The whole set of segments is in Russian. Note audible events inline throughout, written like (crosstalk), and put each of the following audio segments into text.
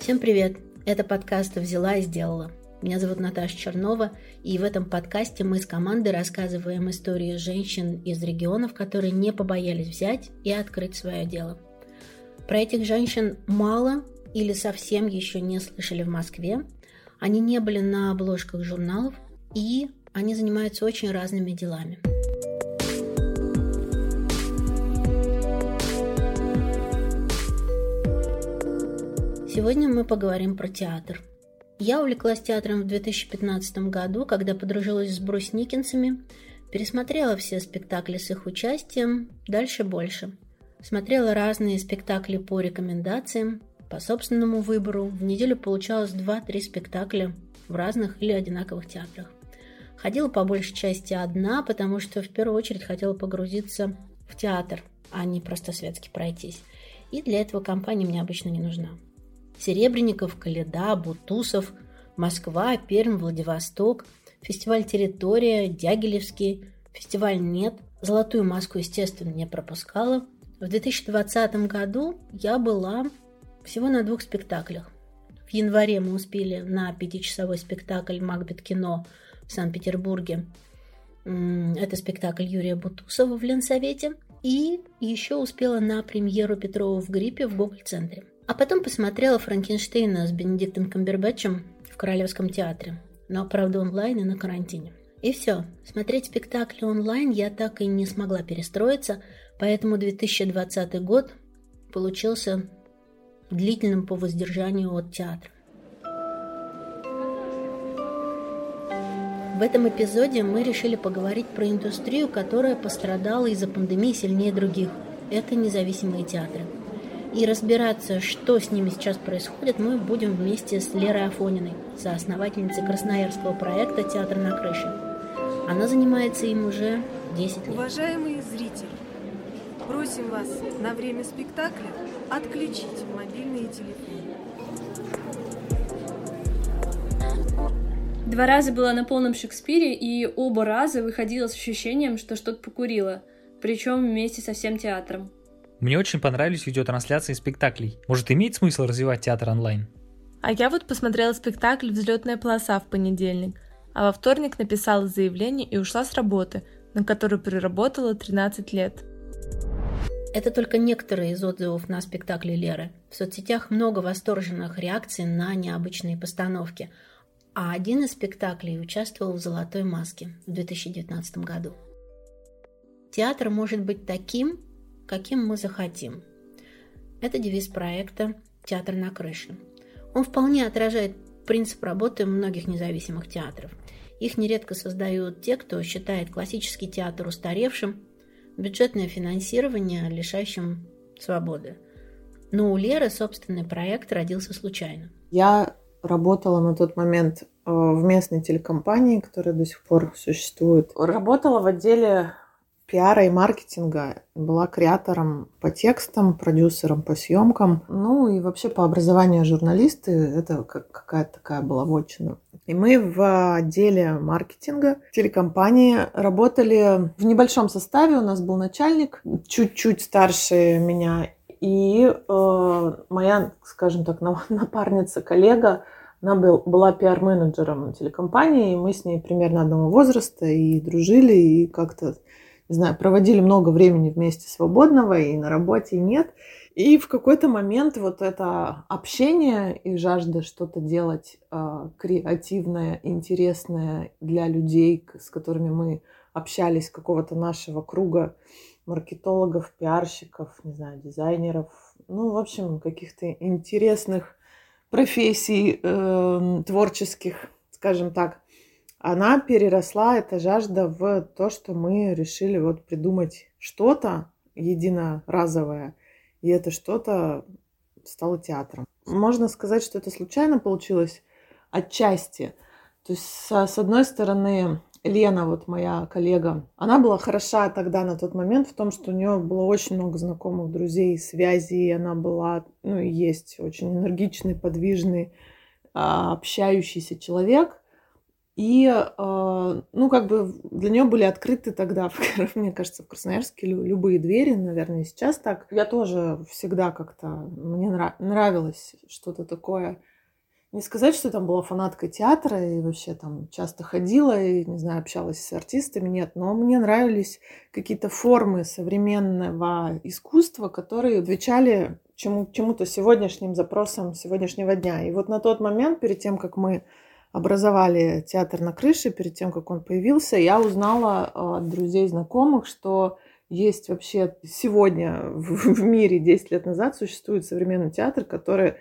Всем привет! Это подкаст «Взяла и сделала». Меня зовут Наташа Чернова, и в этом подкасте мы с командой рассказываем истории женщин из регионов, которые не побоялись взять и открыть свое дело. Про этих женщин мало или совсем еще не слышали в Москве. Они не были на обложках журналов, и они занимаются очень разными делами – Сегодня мы поговорим про театр. Я увлеклась театром в 2015 году, когда подружилась с Брусникинцами, пересмотрела все спектакли с их участием, дальше больше. Смотрела разные спектакли по рекомендациям, по собственному выбору. В неделю получалось 2-3 спектакля в разных или одинаковых театрах. Ходила по большей части одна, потому что в первую очередь хотела погрузиться в театр, а не просто светски пройтись. И для этого компания мне обычно не нужна. Серебренников, Каледа, Бутусов, Москва, Пермь, Владивосток, фестиваль «Территория», Дягилевский, фестиваль «Нет». Золотую маску, естественно, не пропускала. В 2020 году я была всего на двух спектаклях. В январе мы успели на пятичасовой спектакль «Макбет кино» в Санкт-Петербурге. Это спектакль Юрия Бутусова в Ленсовете. И еще успела на премьеру Петрова в гриппе в Гоголь-центре. А потом посмотрела Франкенштейна с Бенедиктом Камбербэтчем в Королевском театре. Но, правда, онлайн и на карантине. И все. Смотреть спектакли онлайн я так и не смогла перестроиться, поэтому 2020 год получился длительным по воздержанию от театра. В этом эпизоде мы решили поговорить про индустрию, которая пострадала из-за пандемии сильнее других. Это независимые театры. И разбираться, что с ними сейчас происходит, мы будем вместе с Лерой Афониной, соосновательницей красноярского проекта «Театр на крыше». Она занимается им уже 10 лет. Уважаемые зрители, просим вас на время спектакля отключить мобильные телефоны. Два раза была на полном Шекспире, и оба раза выходила с ощущением, что что-то покурила, причем вместе со всем театром. Мне очень понравились видеотрансляции спектаклей. Может, имеет смысл развивать театр онлайн? А я вот посмотрела спектакль «Взлетная полоса» в понедельник, а во вторник написала заявление и ушла с работы, на которую проработала 13 лет. Это только некоторые из отзывов на спектакле Леры. В соцсетях много восторженных реакций на необычные постановки. А один из спектаклей участвовал в «Золотой маске» в 2019 году. Театр может быть таким, каким мы захотим. Это девиз проекта «Театр на крыше». Он вполне отражает принцип работы многих независимых театров. Их нередко создают те, кто считает классический театр устаревшим, бюджетное финансирование лишающим свободы. Но у Леры собственный проект родился случайно. Я работала на тот момент э, в местной телекомпании, которая до сих пор существует. Работала в отделе пиара и маркетинга, была креатором по текстам, продюсером по съемкам. Ну и вообще по образованию журналисты, это как какая-то такая была вотчина. И мы в отделе маркетинга телекомпании работали в небольшом составе. У нас был начальник, чуть-чуть старше меня, и э, моя, скажем так, (laughs) напарница, коллега, она был, была пиар-менеджером телекомпании, и мы с ней примерно одного возраста и дружили, и как-то не знаю, проводили много времени вместе свободного, и на работе нет. И в какой-то момент вот это общение и жажда что-то делать э, креативное, интересное для людей, с которыми мы общались, какого-то нашего круга маркетологов, пиарщиков, не знаю, дизайнеров, ну, в общем, каких-то интересных профессий э, творческих, скажем так она переросла, эта жажда, в то, что мы решили вот придумать что-то единоразовое, и это что-то стало театром. Можно сказать, что это случайно получилось отчасти. То есть, с одной стороны, Лена, вот моя коллега, она была хороша тогда на тот момент в том, что у нее было очень много знакомых друзей, связей, она была, ну и есть очень энергичный, подвижный, а, общающийся человек – И, э, ну, как бы для нее были открыты тогда, (laughs) мне кажется, в Красноярске любые двери, наверное, сейчас так. Я тоже всегда как-то, мне нравилось что-то такое. Не сказать, что там была фанаткой театра и вообще там часто ходила и, не знаю, общалась с артистами, нет, но мне нравились какие-то формы современного искусства, которые отвечали чему- чему-то сегодняшним запросам сегодняшнего дня. И вот на тот момент, перед тем, как мы образовали театр на крыше перед тем, как он появился, я узнала а, от друзей, знакомых, что есть вообще сегодня в, (laughs) мире 10 лет назад существует современный театр, который,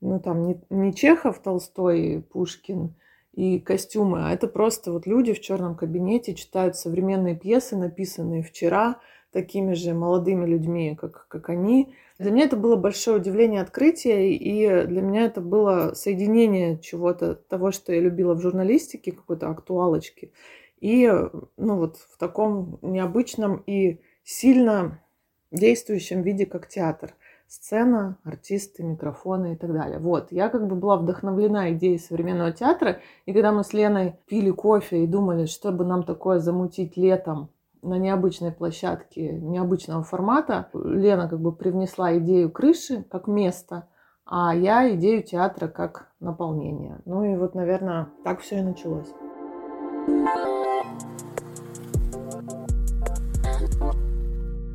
ну там не, не Чехов, Толстой, Пушкин и костюмы, а это просто вот люди в черном кабинете читают современные пьесы, написанные вчера такими же молодыми людьми, как, как они, для меня это было большое удивление, открытие, и для меня это было соединение чего-то, того, что я любила в журналистике, какой-то актуалочки, и ну, вот в таком необычном и сильно действующем виде, как театр. Сцена, артисты, микрофоны и так далее. Вот, я как бы была вдохновлена идеей современного театра, и когда мы с Леной пили кофе и думали, чтобы нам такое замутить летом, на необычной площадке необычного формата. Лена как бы привнесла идею крыши как место, а я идею театра как наполнение. Ну и вот, наверное, так все и началось.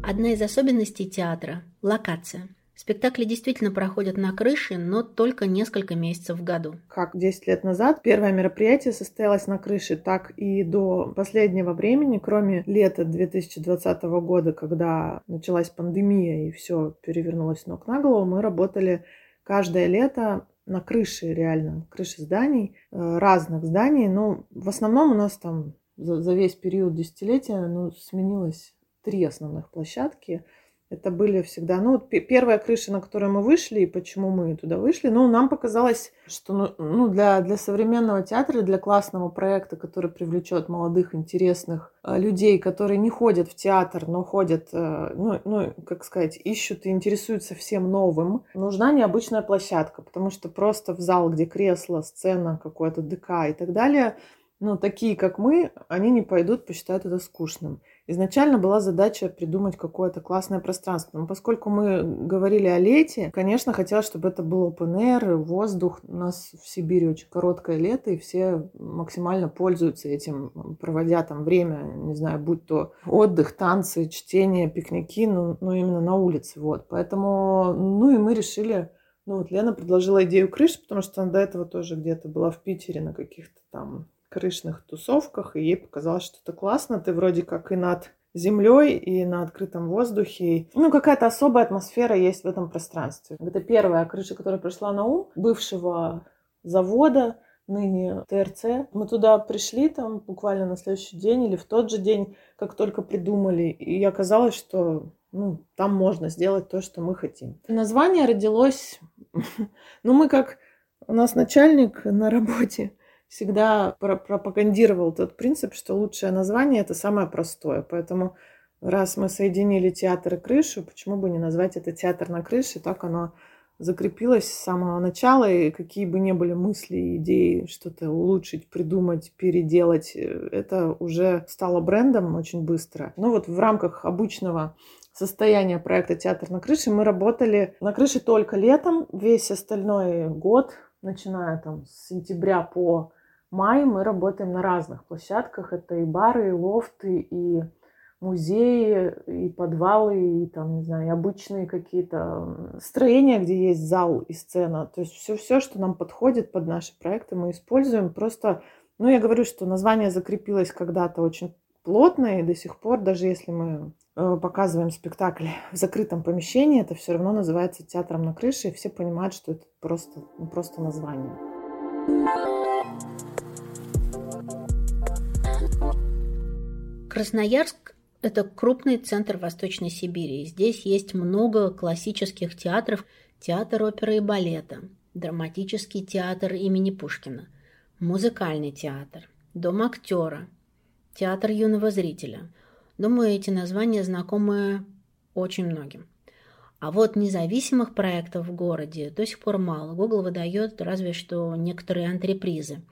Одна из особенностей театра – локация – Спектакли действительно проходят на крыше, но только несколько месяцев в году. Как 10 лет назад первое мероприятие состоялось на крыше, так и до последнего времени, кроме лета 2020 года, когда началась пандемия и все перевернулось ног на голову, мы работали каждое лето на крыше реально, крыше зданий, э, разных зданий. Но в основном у нас там за, весь период десятилетия ну, сменилось три основных площадки – это были всегда, ну, первая крыша, на которую мы вышли, и почему мы туда вышли, ну, нам показалось, что ну, ну, для, для современного театра, для классного проекта, который привлечет молодых, интересных э, людей, которые не ходят в театр, но ходят, э, ну, ну, как сказать, ищут и интересуются всем новым, нужна необычная площадка, потому что просто в зал, где кресло, сцена, какой-то ДК и так далее, ну, такие, как мы, они не пойдут, посчитают это скучным. Изначально была задача придумать какое-то классное пространство. Но поскольку мы говорили о лете, конечно, хотелось, чтобы это был open air, воздух. У нас в Сибири очень короткое лето, и все максимально пользуются этим, проводя там время, не знаю, будь то отдых, танцы, чтение, пикники, ну, ну именно на улице. Вот. Поэтому, ну и мы решили ну вот Лена предложила идею крыши, потому что она до этого тоже где-то была в Питере на каких-то там крышных тусовках, и ей показалось, что это классно. Ты вроде как и над землей, и на открытом воздухе. Ну, какая-то особая атмосфера есть в этом пространстве. Это первая крыша, которая пришла на ум, бывшего завода, ныне ТРЦ. Мы туда пришли там буквально на следующий день или в тот же день, как только придумали. И оказалось, что ну, там можно сделать то, что мы хотим. Название родилось... (laughs) ну, мы как... У нас начальник на работе всегда пропагандировал тот принцип, что лучшее название – это самое простое. Поэтому раз мы соединили театр и крышу, почему бы не назвать это театр на крыше? Так оно закрепилось с самого начала, и какие бы ни были мысли, идеи, что-то улучшить, придумать, переделать, э, это уже стало брендом очень быстро. Но вот в рамках обычного состояния проекта «Театр на крыше» мы работали на крыше только летом, весь остальной год, начиная там с сентября по май мы работаем на разных площадках. Это и бары, и лофты, и музеи, и подвалы, и там, не знаю, и обычные какие-то строения, где есть зал и сцена. То есть все, все, что нам подходит под наши проекты, мы используем. Просто, ну, я говорю, что название закрепилось когда-то очень плотно, и до сих пор, даже если мы э, показываем спектакль (laughs) в закрытом помещении, это все равно называется театром на крыше, и все понимают, что это просто, ну, просто название. Красноярск – это крупный центр Восточной Сибири. Здесь есть много классических театров, театр оперы и балета, драматический театр имени Пушкина, музыкальный театр, дом актера, театр юного зрителя. Думаю, эти названия знакомы очень многим. А вот независимых проектов в городе до сих пор мало. Google выдает разве что некоторые антрепризы –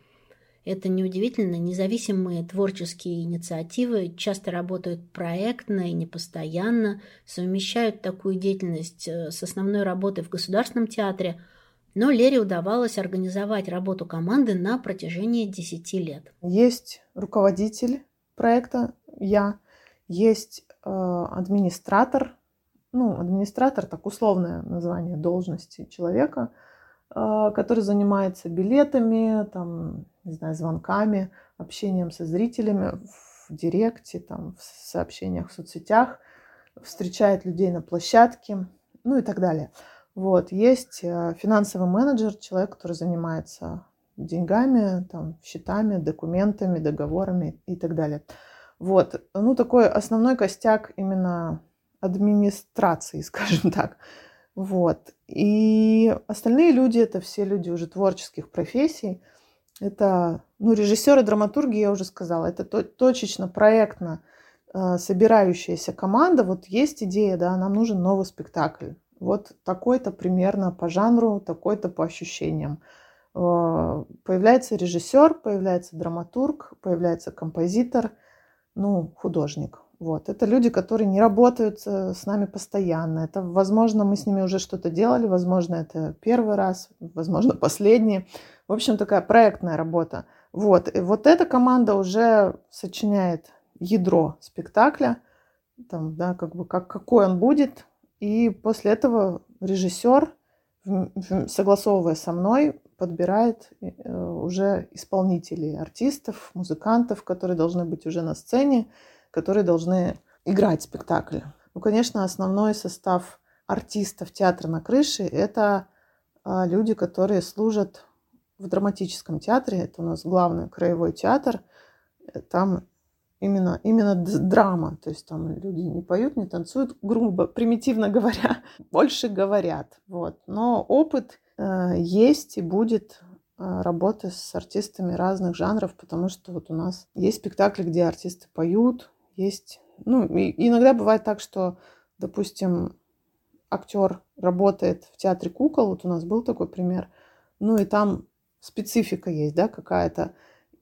Это неудивительно, независимые творческие инициативы часто работают проектно и непостоянно, совмещают такую деятельность э, с основной работой в Государственном театре, но Лере удавалось организовать работу команды на протяжении 10 лет. Есть руководитель проекта, я, есть э, администратор, ну, администратор, так условное название должности человека, э, который занимается билетами, там, не знаю, звонками, общением со зрителями в директе, там, в сообщениях в соцсетях, встречает людей на площадке, ну и так далее. Вот. Есть э, финансовый менеджер, человек, который занимается деньгами, там, счетами, документами, договорами и так далее. Вот. Ну, такой основной костяк именно администрации, (laughs) скажем так. Вот. И остальные люди, это все люди уже творческих профессий. Это, ну, режиссеры, драматурги, я уже сказала, это то, точечно, проектно э, собирающаяся команда. Вот есть идея, да, нам нужен новый спектакль. Вот такой-то примерно по жанру, такой-то по ощущениям. Э, появляется режиссер, появляется драматург, появляется композитор, ну, художник. Вот. Это люди, которые не работают э, с нами постоянно. Это, возможно, мы с ними уже что-то делали, возможно, это первый раз, возможно, последний. В общем, такая проектная работа. Вот. И вот эта команда уже сочиняет ядро спектакля, там, да, как бы, как, какой он будет. И после этого режиссер, согласовывая со мной, подбирает э, уже исполнителей, артистов, музыкантов, которые должны быть уже на сцене, которые должны играть спектакль. Ну, конечно, основной состав артистов театра на крыше – это а, люди, которые служат в драматическом театре. Это у нас главный краевой театр. Там именно, именно драма. То есть там люди не поют, не танцуют, грубо, примитивно (laughs) говоря, больше говорят. Вот. Но опыт есть и будет э, работы с артистами разных жанров, потому что вот у нас есть спектакли, где артисты поют, есть, ну, и иногда бывает так, что, допустим, актер работает в театре кукол, вот у нас был такой пример, ну и там специфика есть, да, какая-то,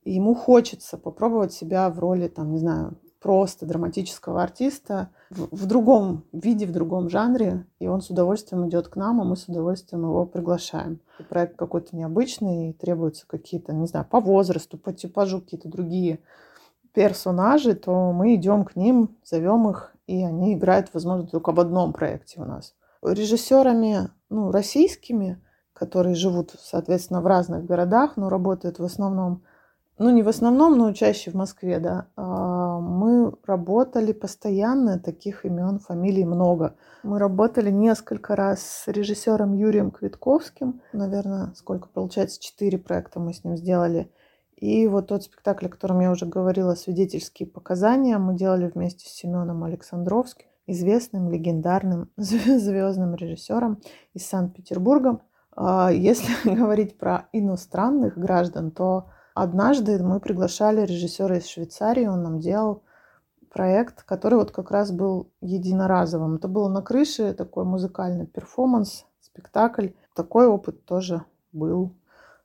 ему хочется попробовать себя в роли, там, не знаю, просто драматического артиста в, в другом виде, в другом жанре, и он с удовольствием идет к нам, а мы с удовольствием его приглашаем. И проект какой-то необычный, и требуются какие-то, не знаю, по возрасту, по типажу какие-то другие персонажи, то мы идем к ним, зовем их, и они играют, возможно, только в одном проекте у нас. Режиссерами ну, российскими, которые живут, соответственно, в разных городах, но работают в основном, ну не в основном, но чаще в Москве, да, а, мы работали постоянно, таких имен, фамилий много. Мы работали несколько раз с режиссером Юрием Квитковским, наверное, сколько получается, четыре проекта мы с ним сделали – и вот тот спектакль, о котором я уже говорила, «Свидетельские показания», мы делали вместе с Семеном Александровским, известным, легендарным (laughs) звездным режиссером из Санкт-Петербурга. А, если (laughs) говорить про иностранных граждан, то однажды мы приглашали режиссера из Швейцарии, он нам делал проект, который вот как раз был единоразовым. Это было на крыше, такой музыкальный перформанс, спектакль. Такой опыт тоже был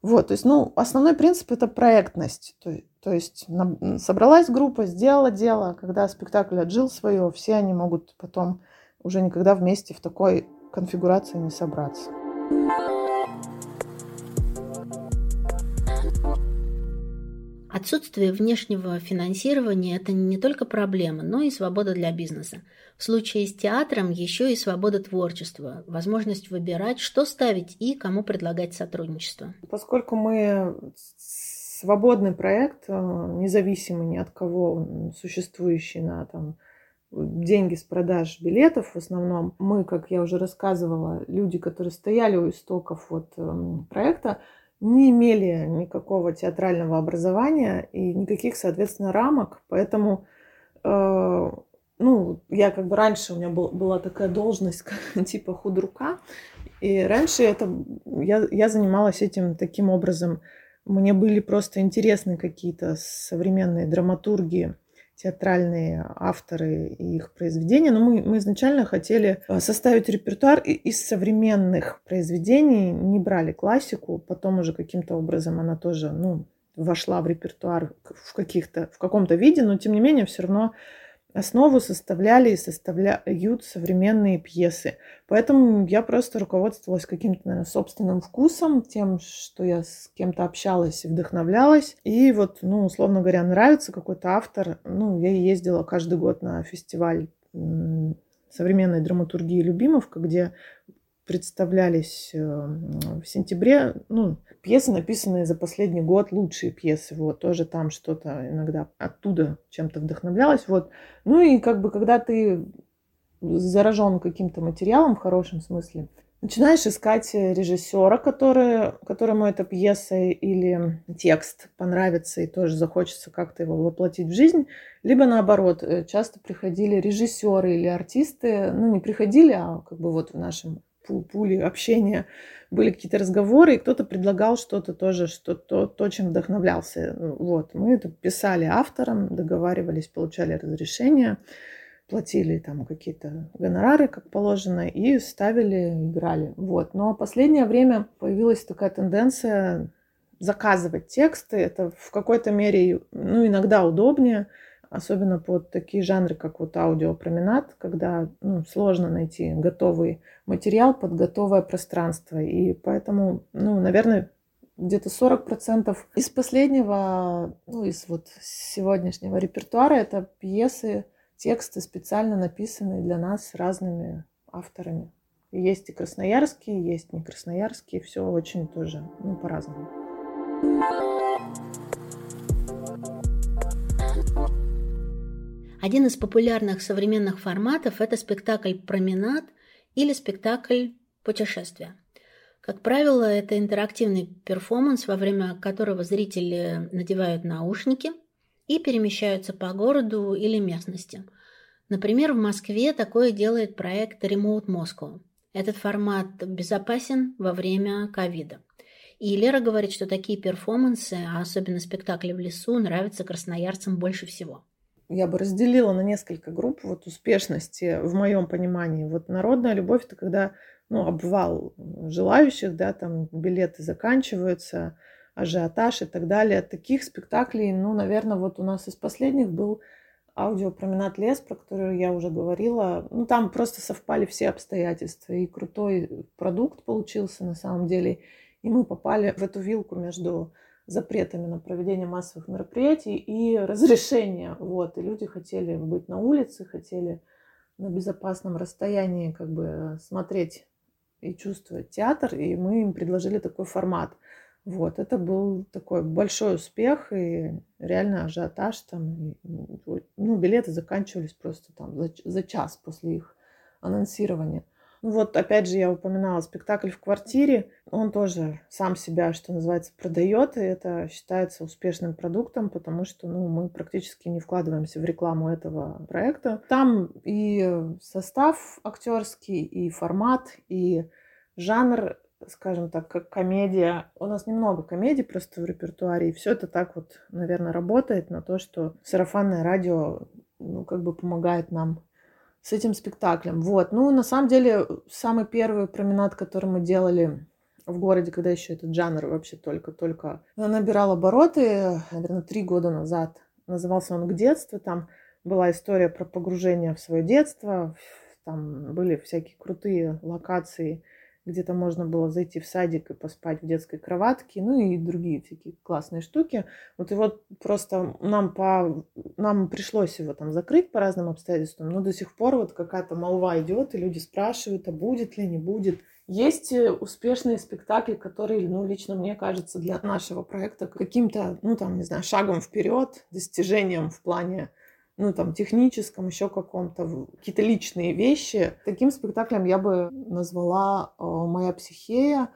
вот, то есть, ну, основной принцип это проектность. То, то есть на, собралась группа, сделала дело, когда спектакль отжил свое, все они могут потом уже никогда вместе в такой конфигурации не собраться. Отсутствие внешнего финансирования – это не только проблема, но и свобода для бизнеса. В случае с театром еще и свобода творчества, возможность выбирать, что ставить и кому предлагать сотрудничество. Поскольку мы свободный проект, э, независимый ни от кого, существующий на там, деньги с продаж билетов в основном. Мы, как я уже рассказывала, люди, которые стояли у истоков вот, эм, проекта, не имели никакого театрального образования и никаких, соответственно, рамок, поэтому э, ну, я как бы раньше у меня был, была такая должность (laughs) типа худрука, и раньше это я, я занималась этим таким образом. Мне были просто интересны какие-то современные драматурги, театральные авторы и их произведения, но мы, мы изначально хотели э, составить репертуар из современных произведений, не брали классику, потом уже каким-то образом она тоже, ну, вошла в репертуар в, каких-то, в каком-то виде, но тем не менее все равно основу составляли и составляют современные пьесы. Поэтому я просто руководствовалась каким-то, наверное, собственным вкусом, тем, что я с кем-то общалась и вдохновлялась. И вот, ну, условно говоря, нравится какой-то автор. Ну, я ездила каждый год на фестиваль современной драматургии Любимовка, где представлялись э, в сентябре, ну, пьесы, написанные за последний год, лучшие пьесы, вот, тоже там что-то иногда оттуда чем-то вдохновлялась, вот. Ну и как бы, когда ты заражен каким-то материалом в хорошем смысле, начинаешь искать режиссера, который, которому эта пьеса или текст понравится и тоже захочется как-то его воплотить в жизнь, либо наоборот, э, часто приходили режиссеры или артисты, ну не приходили, а как бы вот в нашем пули общения были какие-то разговоры, и кто-то предлагал что-то тоже, что то, то, чем вдохновлялся. Вот, мы это писали авторам, договаривались, получали разрешение, платили там какие-то гонорары, как положено, и ставили, играли. Вот. Но последнее время появилась такая тенденция заказывать тексты. Это в какой-то мере, ну, иногда удобнее, особенно под такие жанры, как вот аудиопроменад, когда ну, сложно найти готовый материал под готовое пространство. И поэтому, ну, наверное, где-то 40% из последнего, ну, из вот сегодняшнего репертуара это пьесы, тексты специально написанные для нас разными авторами. есть и красноярские, есть не красноярские, все очень тоже, ну, по-разному. Один из популярных современных форматов – это спектакль «Променад» или спектакль «Путешествие». Как правило, это интерактивный перформанс, во время которого зрители надевают наушники и перемещаются по городу или местности. Например, в Москве такое делает проект Remote Moscow. Этот формат безопасен во время ковида. И Лера говорит, что такие перформансы, а особенно спектакли в лесу, нравятся красноярцам больше всего я бы разделила на несколько групп вот успешности в моем понимании. Вот народная любовь это когда ну, обвал желающих, да, там билеты заканчиваются, ажиотаж и так далее. Таких спектаклей, ну, наверное, вот у нас из последних был аудиопроменад лес, про который я уже говорила. Ну, там просто совпали все обстоятельства. И крутой продукт получился на самом деле. И мы попали в эту вилку между запретами на проведение массовых мероприятий и разрешения. Вот. И люди хотели быть на улице, хотели на безопасном расстоянии как бы смотреть и чувствовать театр, и мы им предложили такой формат. Вот, это был такой большой успех и реально ажиотаж там. Ну, билеты заканчивались просто там за, за час после их анонсирования. Вот, опять же, я упоминала спектакль в квартире. Он тоже сам себя, что называется, продает, и это считается успешным продуктом, потому что ну, мы практически не вкладываемся в рекламу этого проекта. Там и состав актерский, и формат, и жанр скажем так, как комедия. У нас немного комедий просто в репертуаре, и все это так вот, наверное, работает на то, что сарафанное радио, ну, как бы помогает нам с этим спектаклем. Вот. Ну, на самом деле, самый первый променад, который мы делали в городе, когда еще этот жанр вообще только-только набирал обороты, наверное, три года назад. Назывался он «К детству». Там была история про погружение в свое детство. Там были всякие крутые локации – где-то можно было зайти в садик и поспать в детской кроватке, ну и другие такие классные штуки. Вот и вот просто нам, по, нам пришлось его там закрыть по разным обстоятельствам, но до сих пор вот какая-то молва идет, и люди спрашивают, а будет ли, не будет. Есть э, успешные спектакли, которые, ну, лично мне кажется, для нашего проекта каким-то, ну, там, не знаю, шагом вперед, достижением в плане ну, там, техническом, еще каком-то, какие-то личные вещи. Таким спектаклем я бы назвала э, «Моя психея».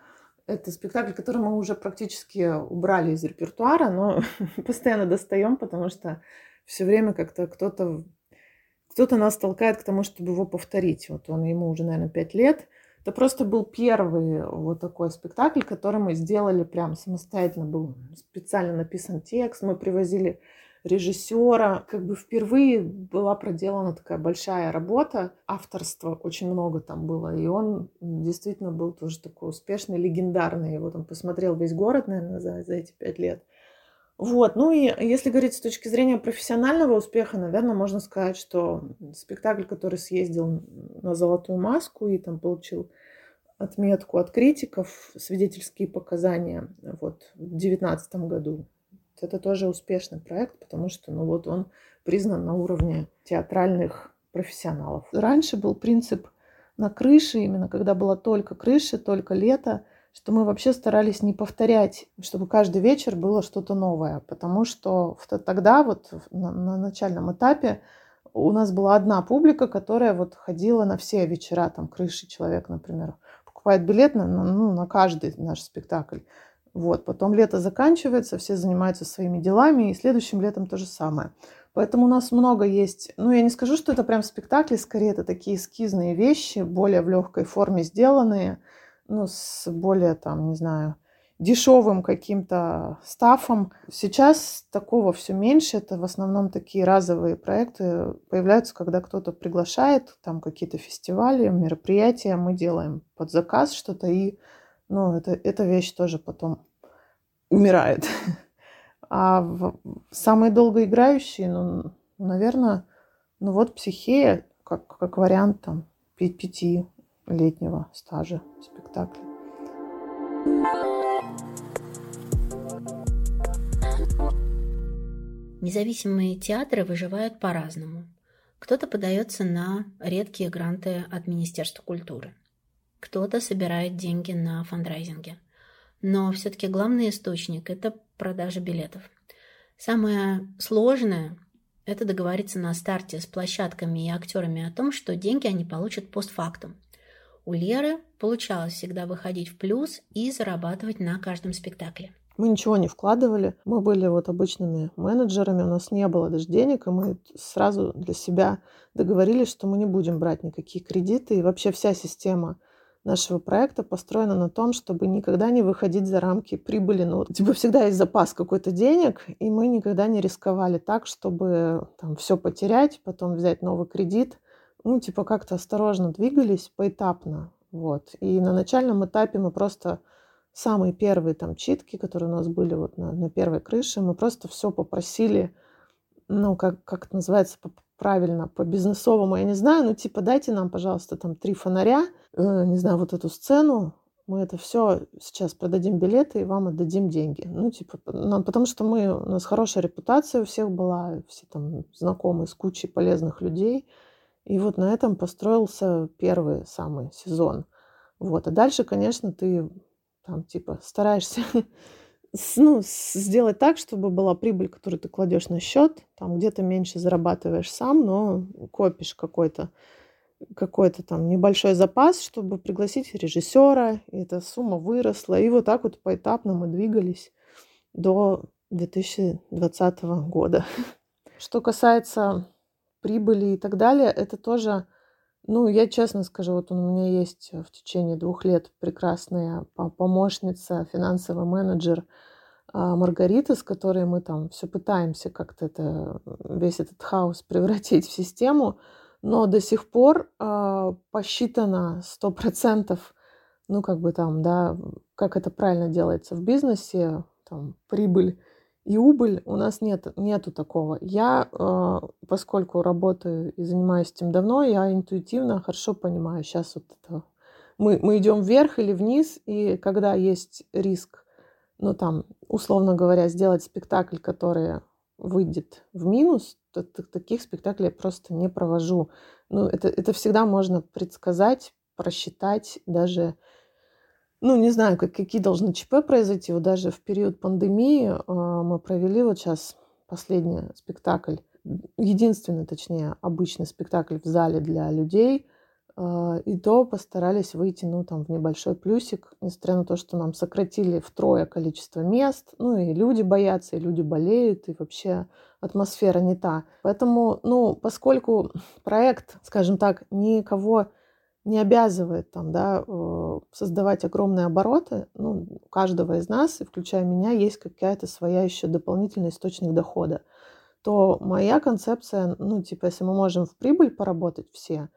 Это спектакль, который мы уже практически убрали из репертуара, но (laughs) постоянно достаем, потому что все время как-то кто-то кто-то нас толкает к тому, чтобы его повторить. Вот он ему уже, наверное, пять лет. Это просто был первый вот такой спектакль, который мы сделали прям самостоятельно. Был специально написан текст. Мы привозили режиссера. Как бы впервые была проделана такая большая работа. Авторства очень много там было. И он действительно был тоже такой успешный, легендарный. Его там посмотрел весь город, наверное, за, за эти пять лет. Вот, ну и если говорить с точки зрения профессионального успеха, наверное, можно сказать, что спектакль, который съездил на «Золотую маску» и там получил отметку от критиков, свидетельские показания вот, в 2019 году, это тоже успешный проект, потому что ну, вот он признан на уровне театральных профессионалов. Раньше был принцип на крыше, именно когда была только крыша, только лето – что мы вообще старались не повторять, чтобы каждый вечер было что-то новое, потому что тогда вот на, на начальном этапе у нас была одна публика, которая вот ходила на все вечера, там крыши человек, например, покупает билет на, ну, на каждый наш спектакль. Вот, потом лето заканчивается, все занимаются своими делами, и следующим летом то же самое. Поэтому у нас много есть, ну, я не скажу, что это прям спектакли, скорее это такие эскизные вещи, более в легкой форме сделанные – ну, с более, там, не знаю, дешевым каким-то стафом. Сейчас такого все меньше. Это в основном такие разовые проекты появляются, когда кто-то приглашает, там какие-то фестивали, мероприятия. Мы делаем под заказ что-то, и ну, это, эта вещь тоже потом умирает. (laughs) А в, самые долгоиграющие, ну, наверное, ну вот психея, как, как вариант там пяти летнего стажа спектакля. Независимые театры выживают по-разному. Кто-то подается на редкие гранты от Министерства культуры. Кто-то собирает деньги на фандрайзинге. Но все-таки главный источник – это продажа билетов. Самое сложное – это договориться на старте с площадками и актерами о том, что деньги они получат постфактум – у Леры получалось всегда выходить в плюс и зарабатывать на каждом спектакле. Мы ничего не вкладывали. Мы были вот обычными менеджерами, у нас не было даже денег, и мы сразу для себя договорились, что мы не будем брать никакие кредиты. И вообще вся система нашего проекта построена на том, чтобы никогда не выходить за рамки прибыли. Ну, типа всегда есть запас какой-то денег, и мы никогда не рисковали так, чтобы там все потерять, потом взять новый кредит – ну, типа, как-то осторожно двигались поэтапно. Вот. И на начальном этапе мы просто самые первые там читки, которые у нас были вот на, на первой крыше, мы просто все попросили, ну, как, как это называется правильно, по бизнесовому, я не знаю, ну, типа, дайте нам, пожалуйста, там три фонаря, э, не знаю, вот эту сцену, мы это все сейчас продадим билеты и вам отдадим деньги. Ну, типа, ну, потому что мы, у нас хорошая репутация у всех была, все там знакомые с кучей полезных людей – и вот на этом построился первый самый сезон. Вот. А дальше, конечно, ты там типа стараешься (laughs) ну, сделать так, чтобы была прибыль, которую ты кладешь на счет. Там где-то меньше зарабатываешь сам, но копишь какой-то какой-то там небольшой запас, чтобы пригласить режиссера. И эта сумма выросла. И вот так вот поэтапно мы двигались до 2020 года. (laughs) Что касается прибыли и так далее, это тоже, ну, я честно скажу, вот у меня есть в течение двух лет прекрасная помощница, финансовый менеджер а, Маргарита, с которой мы там все пытаемся как-то это, весь этот хаос (laughs) превратить в систему, но до сих пор э, посчитано сто процентов, ну, как бы там, да, как это правильно делается в бизнесе, там, прибыль и убыль у нас нет, нету такого. Я, э, поскольку работаю и занимаюсь этим давно, я интуитивно хорошо понимаю сейчас вот это. Мы, мы идем вверх или вниз, и когда есть риск, ну там, условно говоря, сделать спектакль, который выйдет в минус, то, таких спектаклей я просто не провожу. Ну, это, это всегда можно предсказать, просчитать, даже ну, не знаю, как, какие должны ЧП произойти. Вот даже в период пандемии э, мы провели вот сейчас последний спектакль, единственный, точнее, обычный спектакль в зале для людей. Э, и то постарались выйти, ну, там, в небольшой плюсик, несмотря на то, что нам сократили втрое количество мест. Ну, и люди боятся, и люди болеют, и вообще атмосфера не та. Поэтому, ну, поскольку проект, скажем так, никого не обязывает там, да, э, создавать огромные обороты. Ну, у каждого из нас, включая меня, есть какая-то своя еще дополнительный источник дохода. То моя концепция, ну, типа, если мы можем в прибыль поработать все,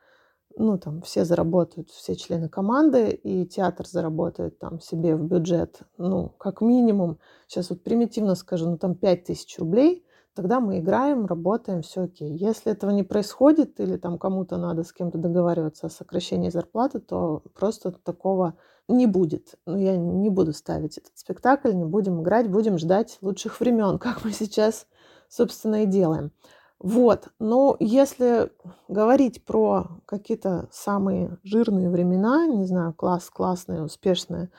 ну, там, все заработают, все члены команды, и театр заработает там себе в бюджет, ну, как минимум, сейчас вот примитивно скажу, ну, там 5000 рублей, тогда мы играем, работаем, все окей. Если этого не происходит, или там кому-то надо с кем-то договариваться о сокращении зарплаты, то просто такого не будет. Ну, я не буду ставить этот спектакль, не будем играть, будем ждать лучших времен, (laughs) как мы сейчас, собственно, и делаем. Вот, но если говорить про какие-то самые жирные времена, не знаю, класс, классное, успешное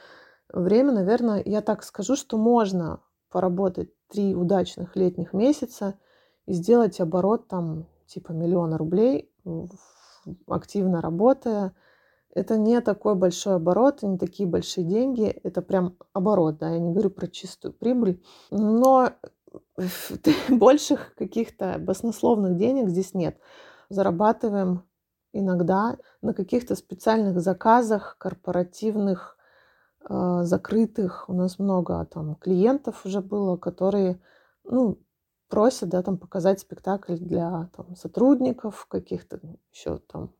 время, наверное, я так скажу, что можно поработать три удачных летних месяца и сделать оборот там типа миллиона рублей, активно работая. Это не такой большой оборот, не такие большие деньги, это прям оборот, да, я не говорю про чистую прибыль, но (laughs) больших каких-то баснословных денег здесь нет. Зарабатываем иногда на каких-то специальных заказах, корпоративных, закрытых. У нас много там клиентов уже было, которые ну, просят да, там, показать спектакль для там, сотрудников, каких-то еще там,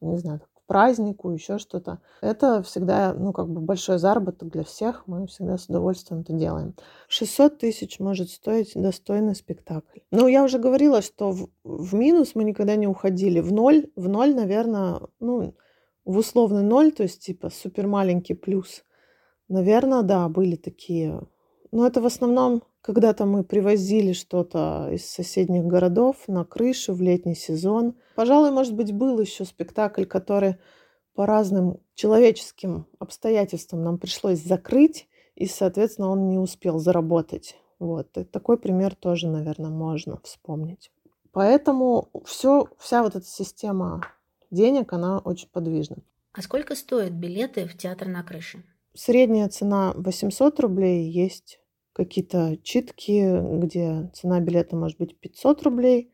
не знаю, празднику, еще что-то. Это всегда, ну, как бы большой заработок для всех. Мы всегда с удовольствием это делаем. 600 тысяч может стоить достойный спектакль. Ну, я уже говорила, что в, в минус мы никогда не уходили. В ноль, в ноль, наверное, ну, в условный ноль, то есть типа супер маленький плюс. Наверное, да, были такие. Но это в основном когда-то мы привозили что-то из соседних городов на крышу в летний сезон. Пожалуй, может быть, был еще спектакль, который по разным человеческим обстоятельствам нам пришлось закрыть, и, соответственно, он не успел заработать. Вот. И такой пример тоже, наверное, можно вспомнить. Поэтому все, вся вот эта система денег, она очень подвижна. А сколько стоят билеты в театр на крыше? Средняя цена 800 рублей, есть какие-то читки, где цена билета может быть 500 рублей.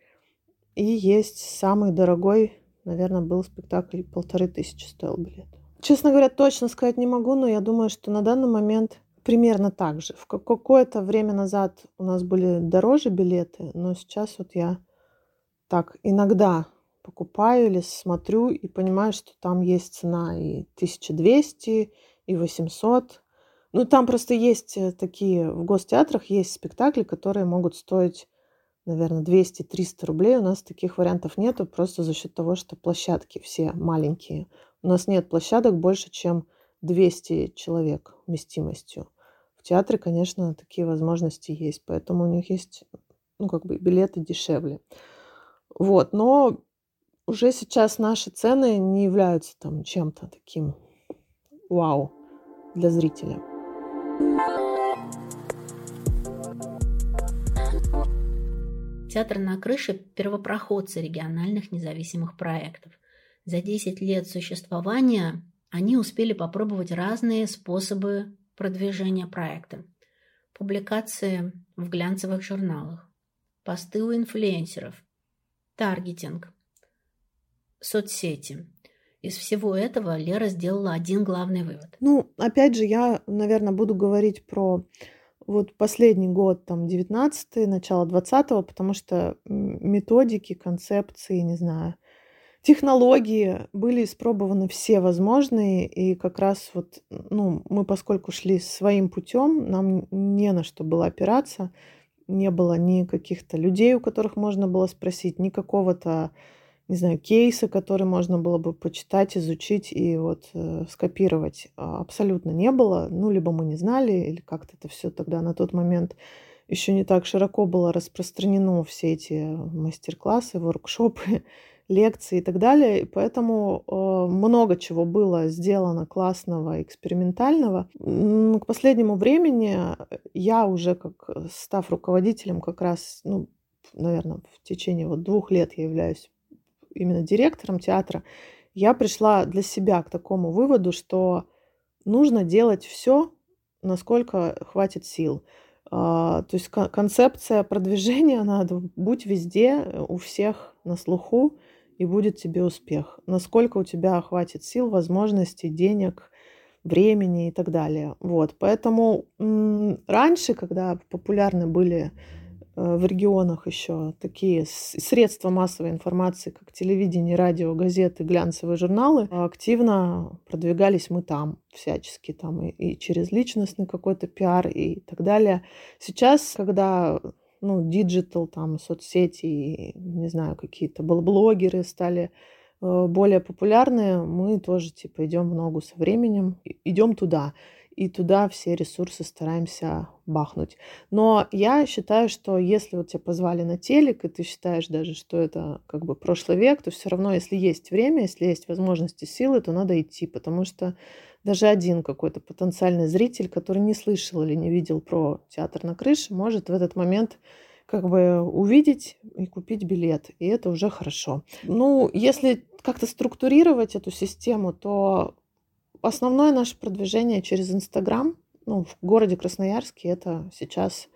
И есть самый дорогой, наверное, был спектакль, полторы тысячи стоил билет. Честно говоря, точно сказать не могу, но я думаю, что на данный момент примерно так же. В какое-то время назад у нас были дороже билеты, но сейчас вот я так иногда покупаю или смотрю и понимаю, что там есть цена и 1200, и 800, ну, там просто есть э, такие, в гостеатрах есть спектакли, которые могут стоить, наверное, 200-300 рублей. У нас таких вариантов нету, просто за счет того, что площадки все маленькие. У нас нет площадок больше, чем 200 человек вместимостью. В театре, конечно, такие возможности есть, поэтому у них есть, ну, как бы билеты дешевле. Вот, но уже сейчас наши цены не являются там чем-то таким вау для зрителя. Театр на крыше – первопроходцы региональных независимых проектов. За 10 лет существования они успели попробовать разные способы продвижения проекта. Публикации в глянцевых журналах, посты у инфлюенсеров, таргетинг, соцсети – из всего этого Лера сделала один главный вывод. Ну, опять же, я, наверное, буду говорить про вот последний год, там, 19 начало 20 потому что методики, концепции, не знаю, технологии были испробованы все возможные, и как раз вот, ну, мы, поскольку шли своим путем, нам не на что было опираться, не было ни каких-то людей, у которых можно было спросить, ни какого-то не знаю, кейсы, которые можно было бы почитать, изучить и вот э, скопировать, а, абсолютно не было. Ну, либо мы не знали, или как-то это все тогда на тот момент еще не так широко было распространено все эти мастер-классы, воркшопы, (laughs) лекции и так далее. И поэтому э, много чего было сделано классного, экспериментального. К последнему времени я уже, как став руководителем, как раз, ну, наверное, в течение вот двух лет я являюсь именно директором театра, я пришла для себя к такому выводу, что нужно делать все, насколько хватит сил. А, то есть концепция продвижения (laughs) надо будь везде, у всех на слуху, и будет тебе успех. Насколько у тебя хватит сил, возможностей, денег, времени и так далее. Вот. Поэтому раньше, когда популярны были в регионах еще такие средства массовой информации, как телевидение, радио, газеты, глянцевые журналы, активно продвигались мы там всячески, там и, и через личностный какой-то пиар и так далее. Сейчас, когда ну, digital, там, соцсети, не знаю, какие-то блогеры стали э, более популярные, мы тоже, типа, идем в ногу со временем, идем туда. И туда все ресурсы стараемся бахнуть. Но я считаю, что если вот тебя позвали на телек, и ты считаешь даже, что это как бы прошлый век, то все равно, если есть время, если есть возможности, силы, то надо идти, потому что даже один какой-то потенциальный зритель, который не слышал или не видел про театр на крыше, может в этот момент как бы увидеть и купить билет. И это уже хорошо. Ну, если как-то структурировать эту систему, то основное наше продвижение через Инстаграм. Ну, в городе Красноярске это сейчас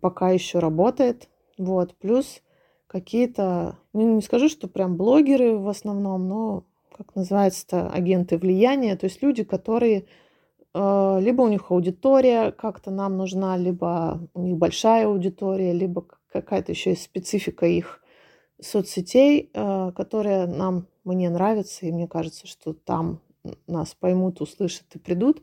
пока еще работает. Вот. Плюс какие-то, ну, не скажу, что прям блогеры в основном, но как называется-то, агенты влияния, то есть люди, которые э, либо у них аудитория как-то нам нужна, либо у них большая аудитория, либо какая-то еще специфика их соцсетей, э, которая нам, мне нравится, и мне кажется, что там нас поймут, услышат и придут.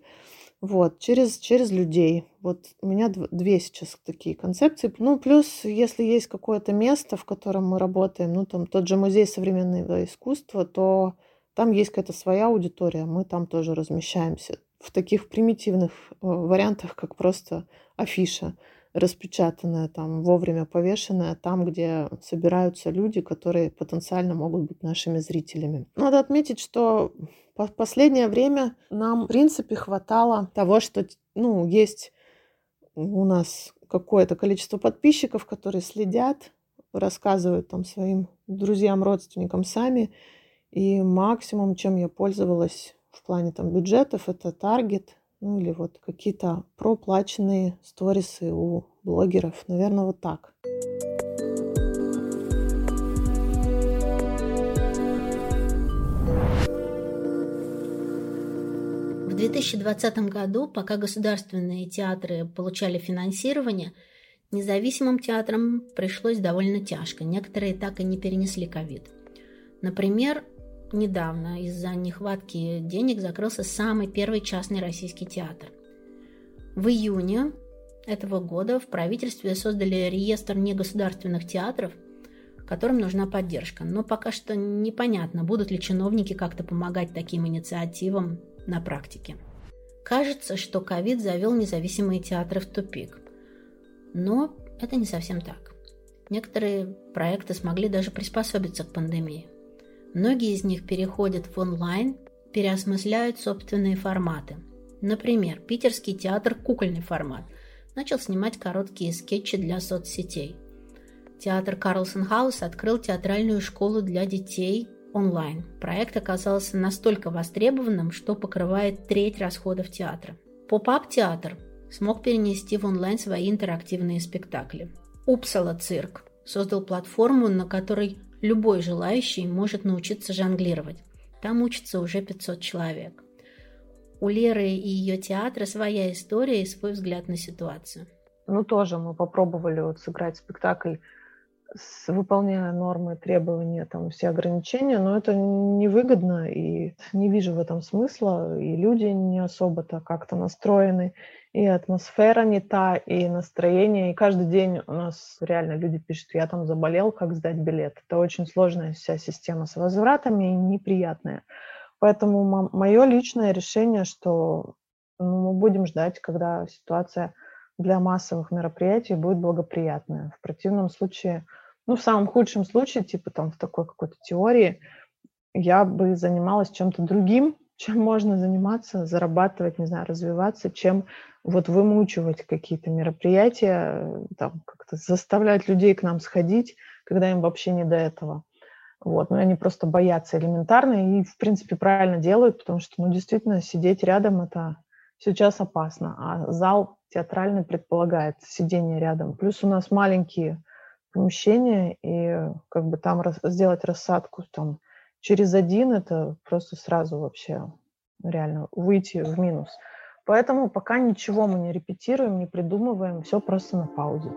Вот, через, через людей. Вот у меня две сейчас такие концепции. Ну, плюс, если есть какое-то место, в котором мы работаем, ну, там тот же музей современного искусства, то там есть какая-то своя аудитория, мы там тоже размещаемся в таких примитивных э, вариантах, как просто афиша распечатанная, там вовремя повешенная, там, где собираются люди, которые потенциально могут быть нашими зрителями. Надо отметить, что в последнее время нам, в принципе, хватало того, что ну, есть у нас какое-то количество подписчиков, которые следят, рассказывают там своим друзьям, родственникам сами, и максимум, чем я пользовалась в плане там бюджетов, это таргет, ну или вот какие-то проплаченные сторисы у блогеров. Наверное, вот так. В 2020 году, пока государственные театры получали финансирование, независимым театрам пришлось довольно тяжко. Некоторые так и не перенесли ковид. Например, недавно из-за нехватки денег закрылся самый первый частный российский театр. В июне этого года в правительстве создали реестр негосударственных театров, которым нужна поддержка. Но пока что непонятно, будут ли чиновники как-то помогать таким инициативам на практике. Кажется, что ковид завел независимые театры в тупик. Но это не совсем так. Некоторые проекты смогли даже приспособиться к пандемии – Многие из них переходят в онлайн, переосмысляют собственные форматы. Например, питерский театр «Кукольный формат» начал снимать короткие скетчи для соцсетей. Театр Карлсон Хаус открыл театральную школу для детей онлайн. Проект оказался настолько востребованным, что покрывает треть расходов театра. Поп-ап театр смог перенести в онлайн свои интерактивные спектакли. Упсала цирк создал платформу, на которой Любой желающий может научиться жонглировать. Там учатся уже 500 человек. У Леры и ее театра своя история и свой взгляд на ситуацию. Ну, тоже мы попробовали вот сыграть спектакль, с, выполняя нормы, требования, там все ограничения, но это невыгодно, и не вижу в этом смысла, и люди не особо-то как-то настроены и атмосфера не та, и настроение. И каждый день у нас реально люди пишут, я там заболел, как сдать билет. Это очень сложная вся система с возвратами и неприятная. Поэтому мое личное решение, что ну, мы будем ждать, когда ситуация для массовых мероприятий будет благоприятная. В противном случае, ну, в самом худшем случае, типа там в такой какой-то теории, я бы занималась чем-то другим, чем можно заниматься, зарабатывать, не знаю, развиваться, чем вот вымучивать какие-то мероприятия, там, как-то заставлять людей к нам сходить, когда им вообще не до этого. Вот, но ну, они просто боятся элементарно и, в принципе, правильно делают, потому что, ну, действительно, сидеть рядом – это сейчас опасно, а зал театральный предполагает сидение рядом. Плюс у нас маленькие помещения, и как бы там раз, сделать рассадку там через один это просто сразу вообще реально выйти в минус. Поэтому пока ничего мы не репетируем, не придумываем, все просто на паузе.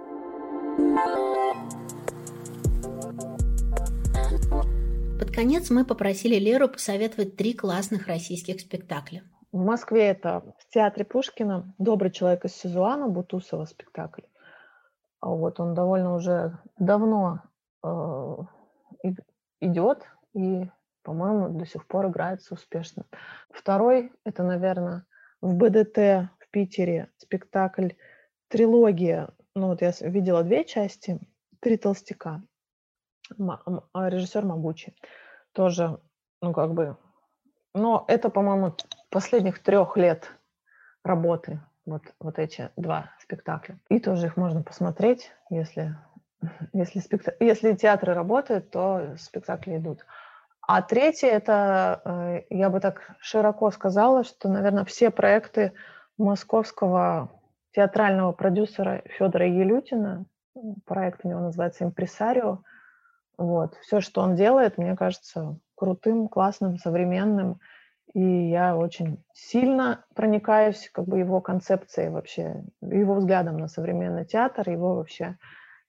Под конец мы попросили Леру посоветовать три классных российских спектакля. В Москве это в театре Пушкина «Добрый человек из Сизуана» Бутусова спектакль. А вот он довольно уже давно э, идет и, по-моему, до сих пор играется успешно. Второй – это, наверное, в БДТ в Питере спектакль «Трилогия». Ну вот я видела две части «Три толстяка». А режиссер Могучий. Тоже, ну как бы... Но это, по-моему, последних трех лет работы вот, вот эти два спектакля. И тоже их можно посмотреть, если, (laughs) если, спектак... если театры работают, то спектакли идут. А третье, это, э, я бы так широко сказала, что, наверное, все проекты московского театрального продюсера Федора Елютина, проект у него называется «Импресарио», вот, все, что он делает, мне кажется крутым, классным, современным, и я очень сильно проникаюсь как бы его концепцией вообще, его взглядом на современный театр, его вообще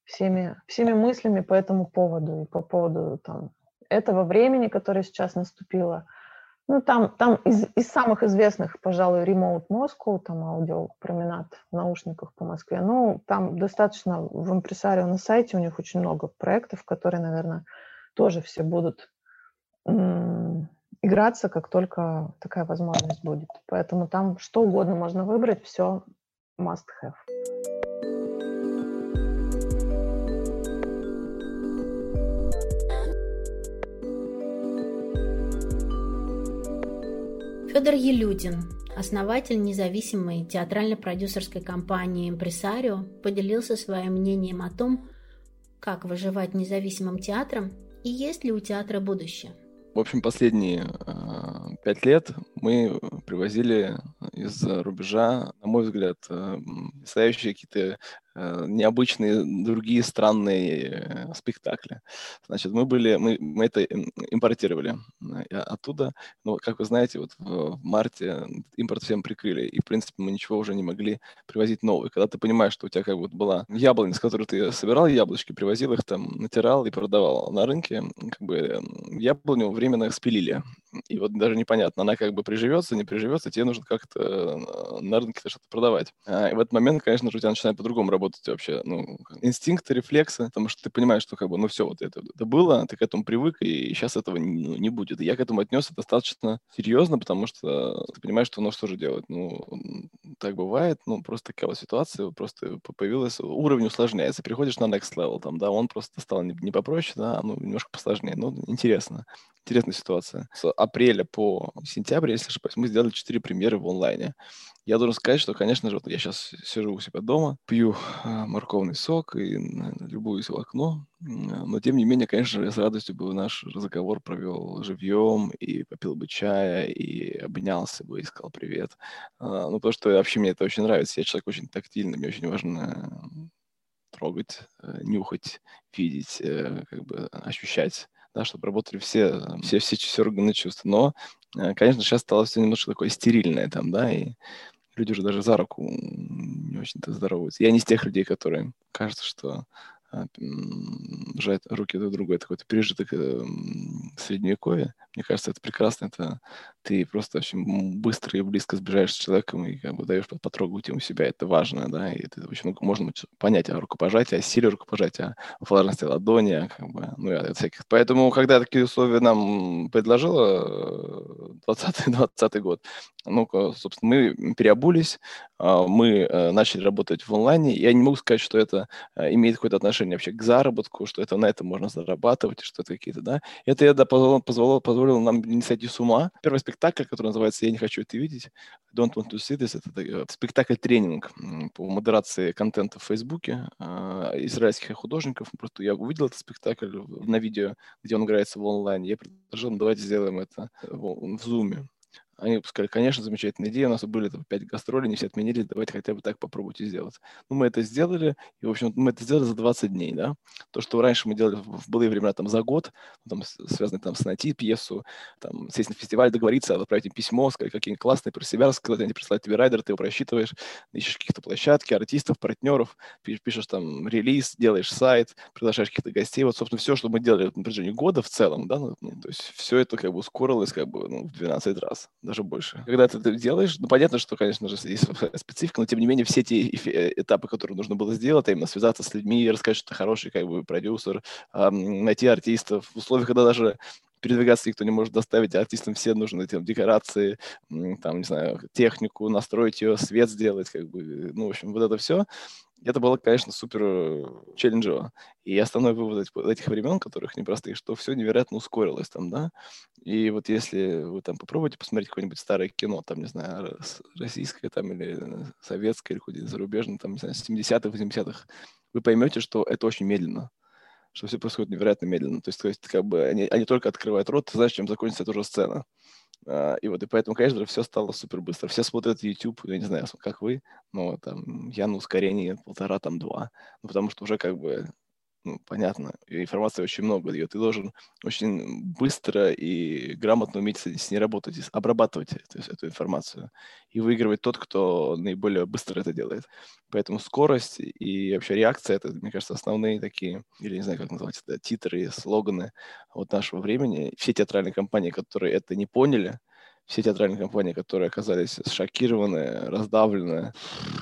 всеми, всеми мыслями по этому поводу и по поводу там, этого времени, которое сейчас наступило. Ну, там, там из, из самых известных, пожалуй, Remote Moscow, там аудио променад в наушниках по Москве. Ну, там достаточно в импресарио на сайте у них очень много проектов, которые, наверное, тоже все будут играться, как только такая возможность будет. Поэтому там что угодно можно выбрать, все must have. Федор Елютин, основатель независимой театрально-продюсерской компании «Импресарио», поделился своим мнением о том, как выживать независимым театром и есть ли у театра будущее. В общем, последние э, пять лет мы привозили из-за рубежа, на мой взгляд, э, стоящие какие-то необычные другие странные э, спектакли. Значит, мы были, мы, мы это импортировали э, оттуда, но, как вы знаете, вот в марте импорт всем прикрыли, и, в принципе, мы ничего уже не могли привозить новый. Когда ты понимаешь, что у тебя как бы была яблоня, с которой ты собирал яблочки, привозил их там, натирал и продавал на рынке, как бы яблоню временно спилили. И вот даже непонятно, она как бы приживется, не приживется, тебе нужно как-то на рынке что-то продавать. А, и в этот момент, конечно же, у тебя начинает по-другому работать работать вообще, ну, инстинкты, рефлексы, потому что ты понимаешь, что как бы, ну, все, вот это, это было, ты к этому привык, и сейчас этого ну, не будет. И я к этому отнесся достаточно серьезно, потому что ты понимаешь, что ну, что же делать? Ну, так бывает, ну, просто такая вот ситуация, просто появилась, уровень усложняется, переходишь на next level, там, да, он просто стал не, не попроще, да, ну, немножко посложнее, ну, интересно интересная ситуация. С апреля по сентябрь, если ошибаюсь, мы сделали 4 премьеры в онлайне. Я должен сказать, что, конечно же, вот я сейчас сижу у себя дома, пью а, морковный сок и любуюсь в окно, но, тем не менее, конечно же, я с радостью бы наш разговор провел живьем и попил бы чая, и обнялся бы и сказал привет. А, ну, то, что вообще мне это очень нравится. Я человек очень тактильный, мне очень важно трогать, э, нюхать, видеть, э, как бы ощущать да, чтобы работали все, все, все, все органы чувств. Но, э, конечно, сейчас стало все немножко такое стерильное там, да, и люди уже даже за руку не очень-то здороваются. Я не из тех людей, которые кажется, что а, жать руки друг другу, это какой-то пережиток э, средневековья. Мне кажется, это прекрасно, это ты просто очень быстро и близко сближаешься с человеком и как бы даешь потрогать ему себя, это важно, да, и это очень много можно понять о рукопожатии, о силе рукопожатия, о влажности ладони, как бы, ну и от всяких. Поэтому, когда такие условия нам предложила 2020 э, (laughs) год, ну, собственно, мы переобулись, а, мы э, начали работать в онлайне. Я не могу сказать, что это имеет какое-то отношение вообще к заработку, что это на этом можно зарабатывать, что это какие-то, да. Это я да, позволило, позволило, позволило нам не сойти с ума. Первый спектакль, который называется «Я не хочу это видеть», «Don't want to see this», это э, спектакль-тренинг по модерации контента в Фейсбуке э, израильских художников. Просто я увидел этот спектакль на видео, где он играется в онлайне. Я предложил, ну, давайте сделаем это в, Zoom. Они сказали, конечно, замечательная идея, у нас были там, 5 гастролей, не все отменили, давайте хотя бы так попробуйте сделать. Ну, мы это сделали, и, в общем, мы это сделали за 20 дней, да. То, что раньше мы делали в былые времена там за год, ну, там, связано там с найти пьесу, там, сесть на фестиваль, договориться, отправить им письмо, сказать, какие классные про себя рассказать, они присылают тебе райдер, ты его просчитываешь, ищешь каких-то площадки, артистов, партнеров, пишешь там релиз, делаешь сайт, приглашаешь каких-то гостей. Вот, собственно, все, что мы делали на протяжении года в целом, да, ну, то есть все это как бы ускорилось как бы ну, в 12 раз, даже больше. Когда ты это делаешь, ну, понятно, что, конечно же, есть специфика, но тем не менее все те этапы, которые нужно было сделать, а именно связаться с людьми, рассказать, что ты хороший как бы продюсер, найти артистов в условиях, когда даже передвигаться никто не может доставить, а артистам все нужны там, декорации, там, не знаю, технику, настроить ее, свет сделать, как бы, ну, в общем, вот это все. Это было, конечно, супер э, челленджево. И основной вывод этих времен, которых непростых, что все невероятно ускорилось там, да. И вот если вы там попробуйте посмотреть какое-нибудь старое кино, там, не знаю, российское там или советское, или какое-нибудь зарубежное, там, не знаю, 70-х, 80-х, вы поймете, что это очень медленно что все происходит невероятно медленно. То есть, то есть как бы они, они только открывают рот, ты знаешь, чем закончится эта уже сцена. Uh, и вот, и поэтому, конечно же, все стало супер быстро. Все смотрят YouTube, я не знаю, как вы, но там я на ускорении полтора, там два. Ну, потому что уже как бы ну, понятно, информации очень много, и ты должен очень быстро и грамотно уметь с, ней работать, обрабатывать эту, эту информацию. И выигрывать тот, кто наиболее быстро это делает. Поэтому скорость и вообще реакция, это, мне кажется, основные такие, или не знаю, как назвать это, титры, слоганы вот нашего времени. Все театральные компании, которые это не поняли, все театральные компании, которые оказались шокированы, раздавлены,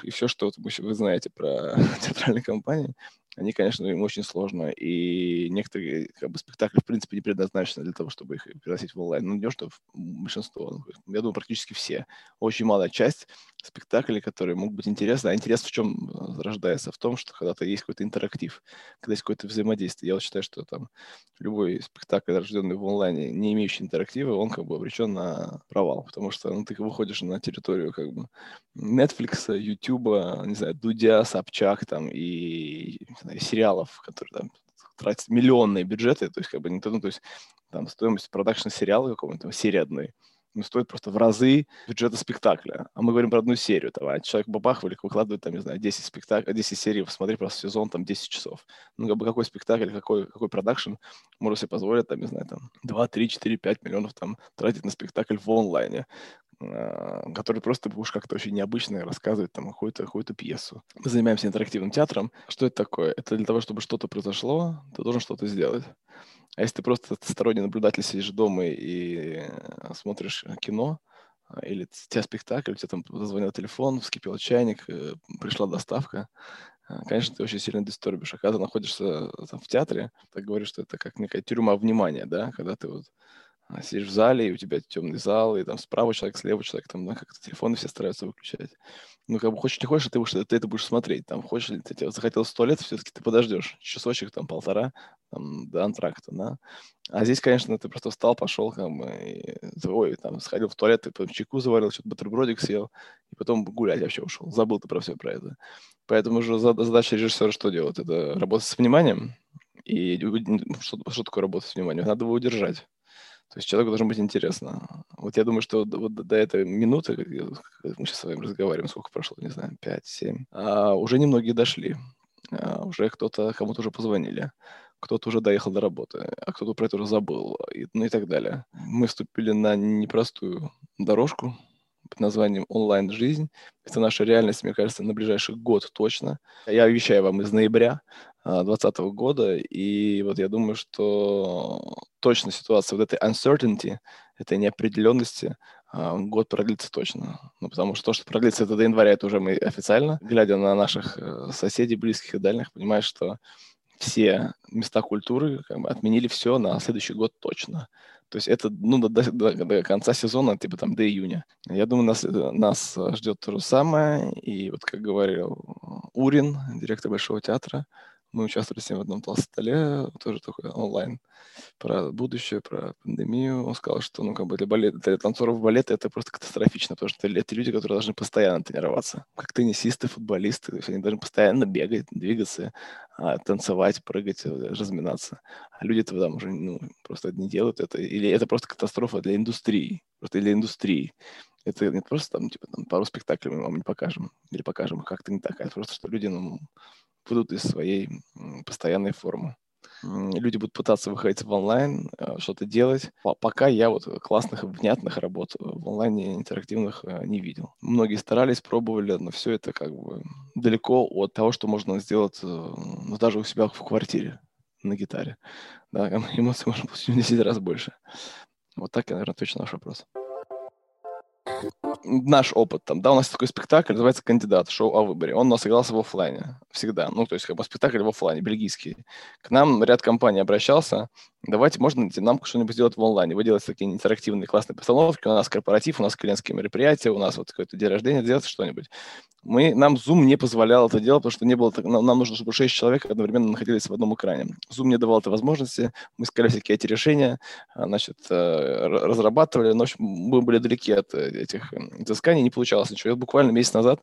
и все, что вот вы знаете про (laughs) театральные компании, они, конечно, им очень сложно. И некоторые как бы, спектакли, в принципе, не предназначены для того, чтобы их переносить в онлайн. Ну, не то, что большинство, я думаю, практически все. Очень малая часть спектаклей, которые могут быть интересны. А интерес в чем э, рождается? В том, что когда-то есть какой-то интерактив, когда есть какое-то взаимодействие. Я вот считаю, что там любой спектакль, рожденный в онлайне, не имеющий интерактива, он как бы обречен на провал, потому что ну, ты выходишь на территорию как бы Netflix, YouTube, не знаю, Дудя, Собчак там и сериалов, которые там тратят миллионные бюджеты, то есть как бы не ну, то есть там стоимость продакшн сериала какого-то, серии одной, ну, стоит просто в разы бюджета спектакля. А мы говорим про одну серию. Там, а человек бабах выкладывает, там, не знаю, 10 спектаклей, 10 серий, посмотри просто сезон, там, 10 часов. Ну, как бы какой спектакль, какой, какой продакшн может себе позволить, там, не знаю, там, 2, 3, 4, 5 миллионов там тратить на спектакль в онлайне который просто будешь как-то очень необычно рассказывать там какую-то какую пьесу. Мы занимаемся интерактивным театром. Что это такое? Это для того, чтобы что-то произошло, ты должен что-то сделать. А если ты просто сторонний наблюдатель сидишь дома и э, смотришь кино, а, или у тебя спектакль, у тебя там зазвонил телефон, вскипел чайник, э, пришла доставка, а, конечно, ты очень сильно дисторбишь. А когда ты находишься э, там, в театре, ты говоришь, что это как некая тюрьма внимания, да, когда ты вот а, сидишь в зале, и у тебя темный зал, и там справа человек, слева человек, там, да, как-то телефоны все стараются выключать. Ну, как бы хочешь, не хочешь, ты, будешь, ты это будешь смотреть. Там, хочешь, ты, ты захотел сто лет, все-таки ты подождешь. Часочек, там, полтора, там, до антракта, да. А здесь, конечно, ты просто встал, пошел, как бы, и, ой, там, сходил в туалет, ты потом чайку заварил, что-то бутербродик съел, и потом гулять вообще ушел. Забыл ты про все про это. Поэтому уже задача режиссера что делать? Это работать с вниманием, и что, что такое работа с вниманием? Надо его удержать. То есть человеку должно быть интересно. Вот я думаю, что вот до этой минуты, мы сейчас с вами разговариваем, сколько прошло, не знаю, 5-7, а уже немногие дошли. А уже кто-то, кому-то уже позвонили, кто-то уже доехал до работы, а кто-то про это уже забыл, и, ну и так далее. Мы вступили на непростую дорожку, под названием «Онлайн-жизнь». Это наша реальность, мне кажется, на ближайший год точно. Я вещаю вам из ноября 2020 года, и вот я думаю, что точно ситуация вот этой uncertainty, этой неопределенности, а, год продлится точно. Ну, потому что то, что продлится это до января, это уже мы официально, глядя на наших э, соседей, близких и дальних, понимаешь, что все места культуры как бы, отменили все на следующий год точно. То есть это ну, до, до, до конца сезона, типа там до июня. Я думаю, нас, э, нас ждет то же самое. И вот как говорил Урин, директор Большого театра, Мы участвовали с ним в одном столе, тоже такой онлайн, про будущее, про пандемию. Он сказал, что, ну, как бы для, балет, для танцоров балета это просто катастрофично, потому что это люди, которые должны постоянно тренироваться. Как теннисисты, футболисты, то есть они должны постоянно бегать, двигаться, а, танцевать, прыгать, э, разминаться. А люди этого там уже ну, просто не делают это. Или это просто катастрофа для индустрии. Просто для индустрии. Это не просто там, типа, там, пару спектаклей мы вам не покажем, или покажем как-то не так, а просто, что люди, ну, выйдут из своей постоянной формы. Люди будут пытаться выходить в онлайн, э, что-то делать. Пока я вот классных, внятных работ в онлайне интерактивных э, не видел. Многие старались, пробовали, но все это как бы далеко от того, что можно сделать э, ну, даже у себя в квартире на гитаре. Да, (laughs) эмоций можно получить в 10 раз больше. Вот так я, наверное, отвечу на ваш вопрос наш опыт, там, да, у нас такой спектакль, называется «Кандидат», шоу о выборе. Он у нас игрался в офлайне всегда. Ну, то есть, как бы спектакль в офлайне, бельгийский. К нам ряд компаний обращался, давайте, можно нам что-нибудь сделать в онлайне. Вы делаете такие интерактивные классные постановки, у нас корпоратив, у нас клиентские мероприятия, у нас вот какой-то день рождения, сделать что-нибудь. Мы, нам Zoom не позволял это делать, потому что не было, нам, нам нужно, чтобы 6 человек одновременно находились в одном экране. Zoom не давал этой возможности, мы искали всякие эти решения, а, значит, э, разрабатывали, но мы были далеки от э, этих изысканий, не получалось ничего. И буквально месяц назад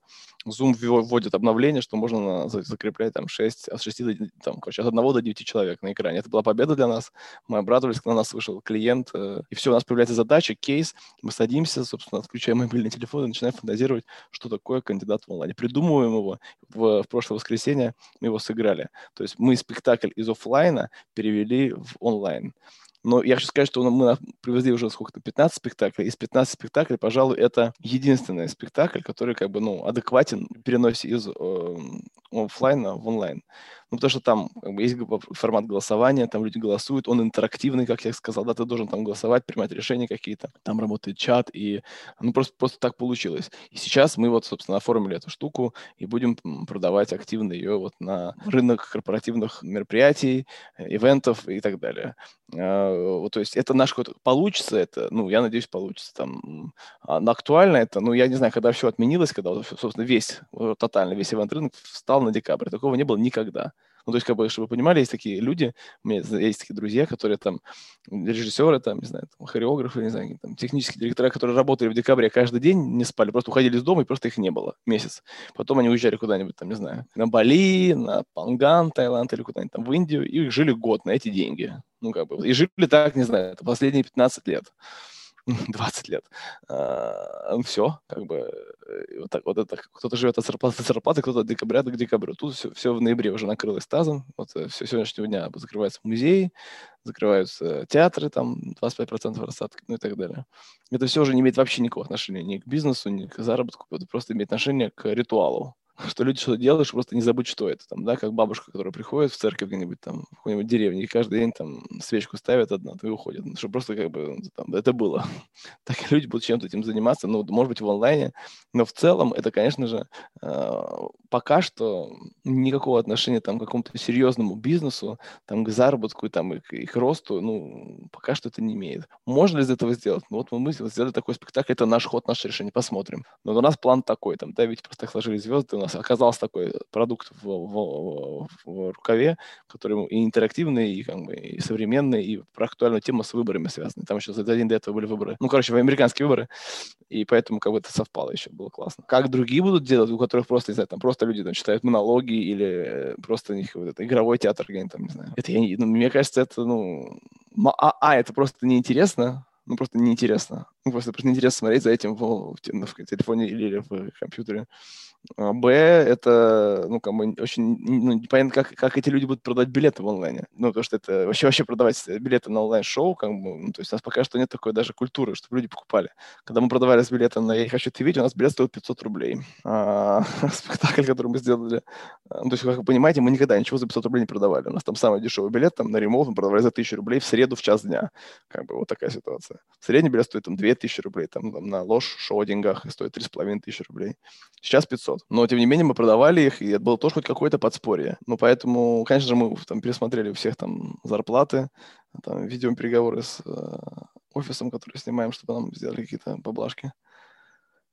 Zoom вводит обновление, что можно закреплять там 6, от 6 до, там, короче, от 1 до 9 человек на экране. Это была победа для нас. Мы обрадовались, на нас вышел клиент, э, и все, у нас появляется задача, кейс, мы садимся, собственно, отключаем мобильный телефон и начинаем фантазировать, что такое кандидат в онлайне. Придумываем его. В, в прошлое воскресенье мы его сыграли. То есть мы спектакль из офлайна перевели в онлайн. Но я хочу сказать, что мы привезли уже сколько-то, 15 спектаклей. Из 15 спектаклей, пожалуй, это единственный спектакль, который как бы, ну, адекватен переносе из э, офлайна в онлайн. Ну, потому что там как бы, есть формат голосования, там люди голосуют, он интерактивный, как я сказал, да, ты должен там голосовать, принимать решения какие-то, там работает чат, и ну, просто, просто так получилось. И сейчас мы вот, собственно, оформили эту штуку и будем продавать активно ее вот на рынок корпоративных мероприятий, э, ивентов и так далее. А, вот, то есть это наш какой-то... Получится это, ну, я надеюсь, получится там. А, но актуально это, ну, я не знаю, когда все отменилось, когда, собственно, весь, тотально весь ивент-рынок встал на декабрь. Такого не было никогда. Ну, то есть, как бы, чтобы вы понимали, есть такие люди, у меня есть такие друзья, которые там, режиссеры, там, не знаю, там, хореографы, не знаю, там, технические директора, которые работали в декабре каждый день, не спали, просто уходили из дома, и просто их не было месяц. Потом они уезжали куда-нибудь, там, не знаю, на Бали, на Панган, Таиланд или куда-нибудь там в Индию, и жили год на эти деньги. Ну, как бы, и жили так, не знаю, последние 15 лет. (laughs) 20 лет. А, все, как бы, э, вот так вот это, кто-то живет от зарплаты до зарплаты, кто-то от декабря до декабря. Тут все, все в ноябре уже накрылось тазом. Вот все э, сегодняшнего дня закрываются музеи, закрываются театры, там 25% рассадки, ну и так далее. Это все уже не имеет вообще никакого отношения ни к бизнесу, ни к заработку, это просто имеет отношение к ритуалу что люди что-то делают, просто не забыть, что это. Там, да, как бабушка, которая приходит в церковь где-нибудь там, в какой-нибудь деревне, и каждый день там свечку ставит одна, и уходит. Ну, чтобы просто как бы там, это было. (laughs) так и люди будут чем-то этим заниматься, ну, может быть, в онлайне. Но в целом это, конечно же, э, пока что никакого отношения там к какому-то серьезному бизнесу, там, к заработку, там, и к, и к росту, ну, пока что это не имеет. Можно ли из этого сделать? Ну, вот мы сделали такой спектакль, это наш ход, наше решение, посмотрим. Но у нас план такой, там, да, ведь просто так сложились звезды, у нас оказался такой продукт в, в, в рукаве, который и интерактивный, и, как бы, и современный, и про актуальную тему с выборами связанный. Там еще за день до этого были выборы. Ну, короче, американские выборы. И поэтому как бы это совпало еще, было классно. Как другие будут делать, у которых просто, не знаю, там просто люди там читают монологи или просто у них вот это игровой театр, я там, не знаю. Это я не, ну, мне кажется, это, ну, а, а, это просто неинтересно, ну, просто неинтересно. Ну, (laughs) просто, просто неинтересно смотреть за этим в, в, в телефоне или в компьютере. А, Б, это, ну, бы, очень ну, непонятно, как, как эти люди будут продавать билеты в онлайне. Ну, потому что это вообще, вообще продавать билеты на онлайн-шоу, как бы, ну, то есть у нас пока что нет такой даже культуры, чтобы люди покупали. Когда мы продавали с билета на «Я хочу это видеть», у нас билет стоил 500 рублей. А, (laughs) спектакль, который мы сделали, а, ну, то есть, как вы понимаете, мы никогда ничего за 500 рублей не продавали. У нас там самый дешевый билет, там, на ремонт мы продавали за 1000 рублей в среду в час дня. Как бы вот такая ситуация. Средний билет стоит там 2000 рублей, там, там на ложь шоу деньгах стоит 3500 рублей. Сейчас 500. 500. Но, тем не менее, мы продавали их, и это было тоже хоть какое-то подспорье. Ну, поэтому, конечно же, мы там пересмотрели у всех там зарплаты, там, ведем переговоры с э, офисом, который снимаем, чтобы нам сделали какие-то поблажки.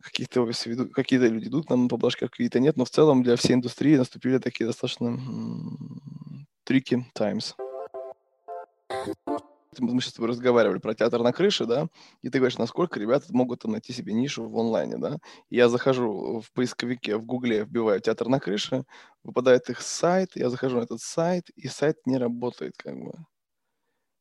Какие-то офисы ведут, какие-то люди идут нам поблажки, какие-то нет, но в целом для всей индустрии наступили такие достаточно tricky times мы сейчас с тобой разговаривали про театр на крыше, да, и ты говоришь, насколько ребята могут найти себе нишу в онлайне, да. Я захожу в поисковике, в гугле, вбиваю театр на крыше, выпадает их сайт, я захожу на этот сайт, и сайт не работает как бы.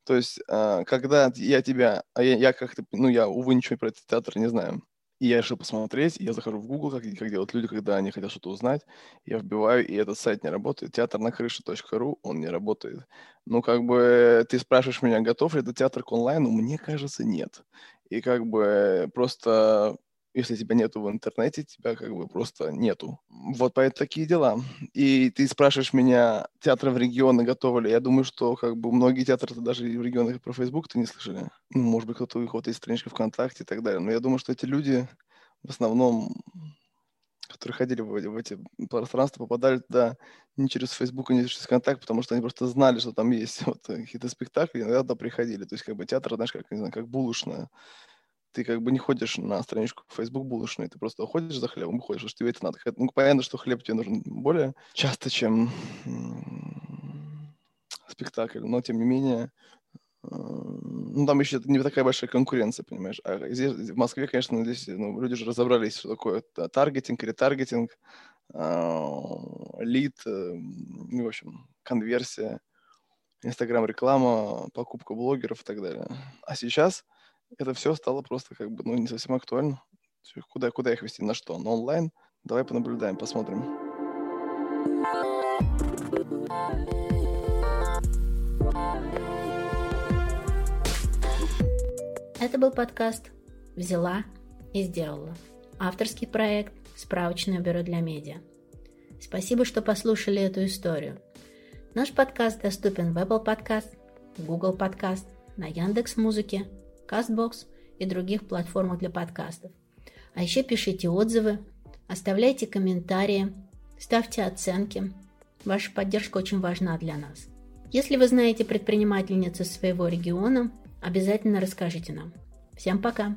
То есть, а, когда я тебя, а я, я как-то, ну, я, увы, ничего про этот театр не знаю, и я решил посмотреть, я захожу в Google, как, как делают люди, когда они хотят что-то узнать. Я вбиваю, и этот сайт не работает. Театр на крыше.ру, он не работает. Ну, как бы ты спрашиваешь меня, готов ли этот театр к онлайну? Мне кажется, нет. И как бы просто если тебя нету в интернете, тебя как бы просто нету. Вот поэтому такие дела. И ты спрашиваешь меня, театры в регионы готовы ли? Я думаю, что как бы многие театры даже в регионах про Facebook ты не слышали. Ну, может быть, кто-то у них вот есть страничка ВКонтакте и так далее. Но я думаю, что эти люди в основном которые ходили в, в эти пространства, попадали туда не через Facebook, не через контакт, потому что они просто знали, что там есть (laughs) вот какие-то спектакли, иногда туда приходили. То есть как бы театр, знаешь, как, не знаю, как булочная ты как бы не ходишь на страничку Facebook булочной, ты просто ходишь за хлебом, ходишь, что тебе это надо. Ну, понятно, что хлеб тебе нужен более часто, чем спектакль, но тем не менее, э, ну, там еще не такая большая конкуренция, понимаешь. А здесь, в Москве, конечно, здесь ну, люди же разобрались, что такое таргетинг, ретаргетинг, а, лид, э, ну, в общем, конверсия, инстаграм-реклама, покупка блогеров и так далее. А сейчас это все стало просто как бы, ну, не совсем актуально. Куда, куда их вести, на что? На онлайн? Давай понаблюдаем, посмотрим. Это был подкаст «Взяла и сделала». Авторский проект «Справочное бюро для медиа». Спасибо, что послушали эту историю. Наш подкаст доступен в Apple Podcast, Google Podcast, на Яндекс Музыке, CastBox и других платформах для подкастов. А еще пишите отзывы, оставляйте комментарии, ставьте оценки. Ваша поддержка очень важна для нас. Если вы знаете предпринимательницы своего региона, обязательно расскажите нам. Всем пока!